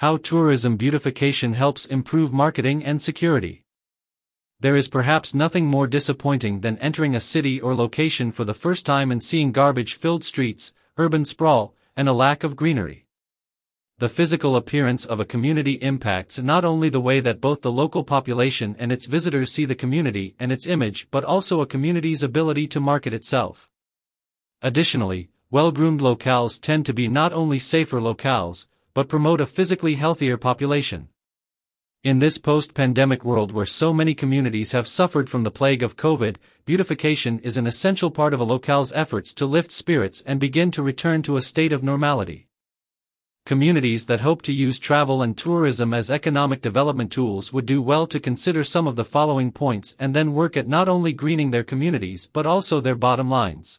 How tourism beautification helps improve marketing and security. There is perhaps nothing more disappointing than entering a city or location for the first time and seeing garbage filled streets, urban sprawl, and a lack of greenery. The physical appearance of a community impacts not only the way that both the local population and its visitors see the community and its image but also a community's ability to market itself. Additionally, well-groomed locales tend to be not only safer locales, but promote a physically healthier population. In this post-pandemic world where so many communities have suffered from the plague of COVID, beautification is an essential part of a locale's efforts to lift spirits and begin to return to a state of normality. Communities that hope to use travel and tourism as economic development tools would do well to consider some of the following points and then work at not only greening their communities but also their bottom lines.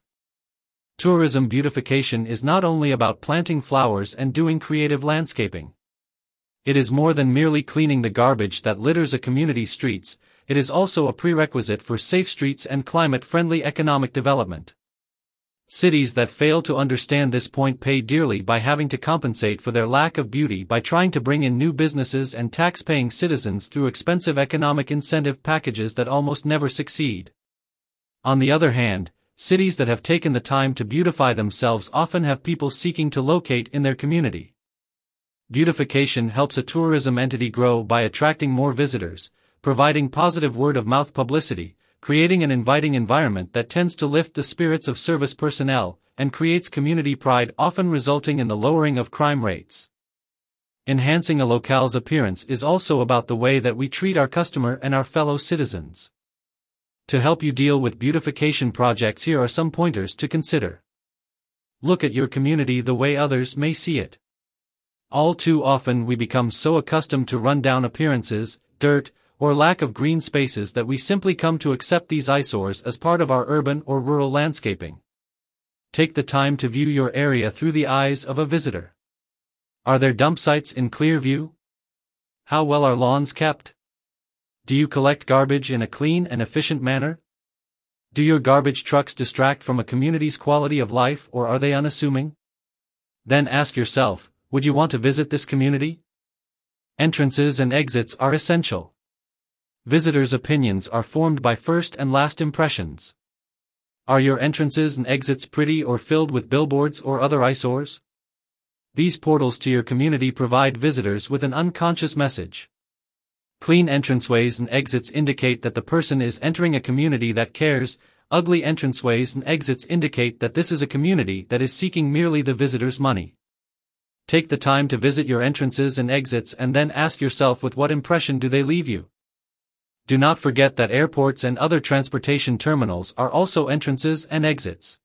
Tourism beautification is not only about planting flowers and doing creative landscaping. It is more than merely cleaning the garbage that litters a community's streets, it is also a prerequisite for safe streets and climate-friendly economic development. Cities that fail to understand this point pay dearly by having to compensate for their lack of beauty by trying to bring in new businesses and tax-paying citizens through expensive economic incentive packages that almost never succeed. On the other hand, cities that have taken the time to beautify themselves often have people seeking to locate in their community. Beautification helps a tourism entity grow by attracting more visitors, providing positive word-of-mouth publicity, creating an inviting environment that tends to lift the spirits of service personnel, and creates community pride often resulting in the lowering of crime rates. Enhancing a locale's appearance is also about the way that we treat our customer and our fellow citizens. To help you deal with beautification projects here are some pointers to consider. Look at your community the way others may see it. All too often we become so accustomed to run-down appearances, dirt, or lack of green spaces that we simply come to accept these eyesores as part of our urban or rural landscaping. Take the time to view your area through the eyes of a visitor. Are there dump sites in clear view? How well are lawns kept? Do you collect garbage in a clean and efficient manner? Do your garbage trucks distract from a community's quality of life or are they unassuming? Then ask yourself, would you want to visit this community? Entrances and exits are essential. Visitors' opinions are formed by first and last impressions. Are your entrances and exits pretty or filled with billboards or other eyesores? These portals to your community provide visitors with an unconscious message. Clean entranceways and exits indicate that the person is entering a community that cares, ugly entranceways and exits indicate that this is a community that is seeking merely the visitor's money. Take the time to visit your entrances and exits and then ask yourself with what impression do they leave you. Do not forget that airports and other transportation terminals are also entrances and exits.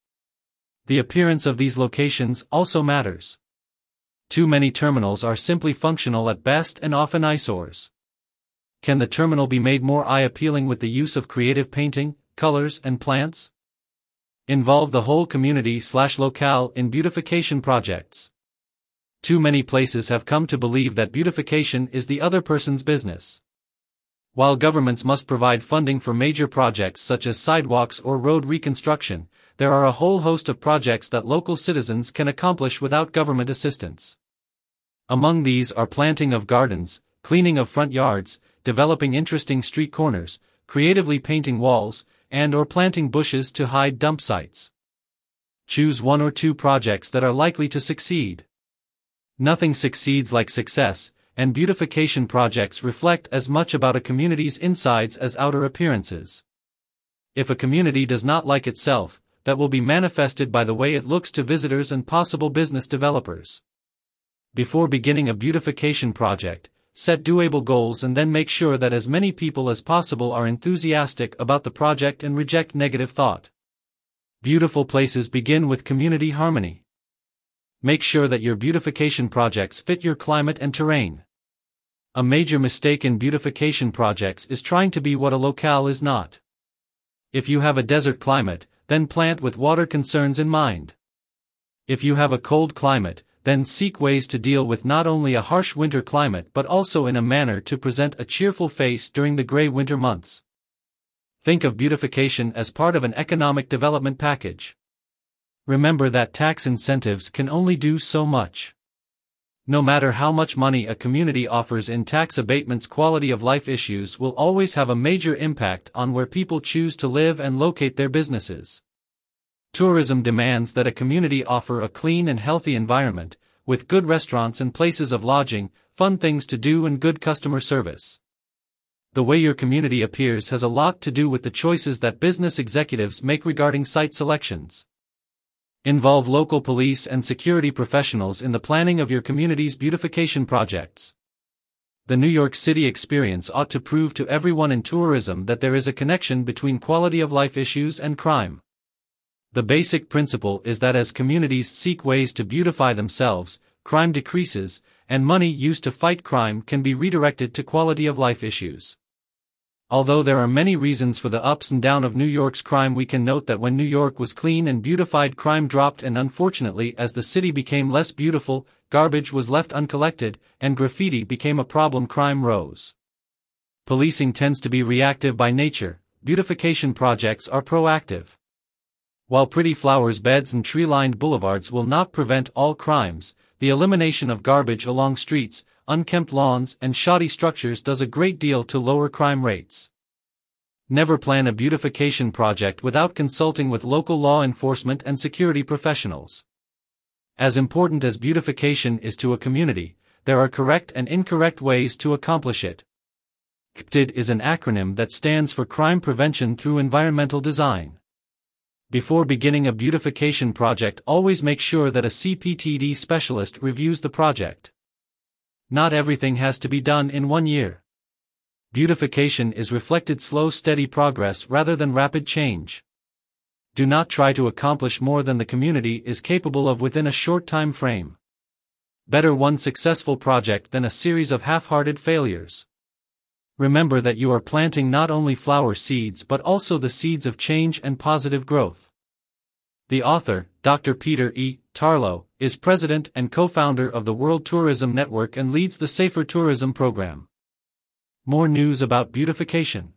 The appearance of these locations also matters. Too many terminals are simply functional at best and often eyesores. Can the terminal be made more eye-appealing with the use of creative painting, colors, and plants? Involve the whole community slash locale in beautification projects. Too many places have come to believe that beautification is the other person's business. While governments must provide funding for major projects such as sidewalks or road reconstruction, there are a whole host of projects that local citizens can accomplish without government assistance. Among these are planting of gardens, cleaning of front yards, developing interesting street corners, creatively painting walls, and or planting bushes to hide dump sites. Choose one or two projects that are likely to succeed. Nothing succeeds like success, and beautification projects reflect as much about a community's insides as outer appearances. If a community does not like itself, that will be manifested by the way it looks to visitors and possible business developers. Before beginning a beautification project, set doable goals and then make sure that as many people as possible are enthusiastic about the project and reject negative thought. Beautiful places begin with community harmony. Make sure that your beautification projects fit your climate and terrain. A major mistake in beautification projects is trying to be what a locale is not. If you have a desert climate, then plant with water concerns in mind. If you have a cold climate, then seek ways to deal with not only a harsh winter climate but also in a manner to present a cheerful face during the gray winter months. Think of beautification as part of an economic development package. Remember that tax incentives can only do so much. No matter how much money a community offers in tax abatements, quality of life issues will always have a major impact on where people choose to live and locate their businesses. Tourism demands that a community offer a clean and healthy environment, with good restaurants and places of lodging, fun things to do, and good customer service. The way your community appears has a lot to do with the choices that business executives make regarding site selections. Involve local police and security professionals in the planning of your community's beautification projects. The New York City experience ought to prove to everyone in tourism that there is a connection between quality of life issues and crime. The basic principle is that as communities seek ways to beautify themselves, crime decreases, and money used to fight crime can be redirected to quality of life issues. Although there are many reasons for the ups and downs of New York's crime, we can note that when New York was clean and beautified, crime dropped, and unfortunately, as the city became less beautiful, garbage was left uncollected, and graffiti became a problem, crime rose. Policing tends to be reactive by nature, beautification projects are proactive. While pretty flowers beds and tree-lined boulevards will not prevent all crimes, the elimination of garbage along streets, unkempt lawns, and shoddy structures does a great deal to lower crime rates. Never plan a beautification project without consulting with local law enforcement and security professionals. As important as beautification is to a community, there are correct and incorrect ways to accomplish it. CPTED is an acronym that stands for Crime Prevention Through Environmental Design. Before beginning a beautification project, always make sure that a CPTED specialist reviews the project. Not everything has to be done in one year. Beautification is reflected slow steady progress rather than rapid change. Do not try to accomplish more than the community is capable of within a short time frame. Better one successful project than a series of half-hearted failures. Remember that you are planting not only flower seeds but also the seeds of change and positive growth. The author, Dr. Peter E. Tarlow, is president and co-founder of the World Tourism Network and leads the Safer Tourism program. More news about beautification.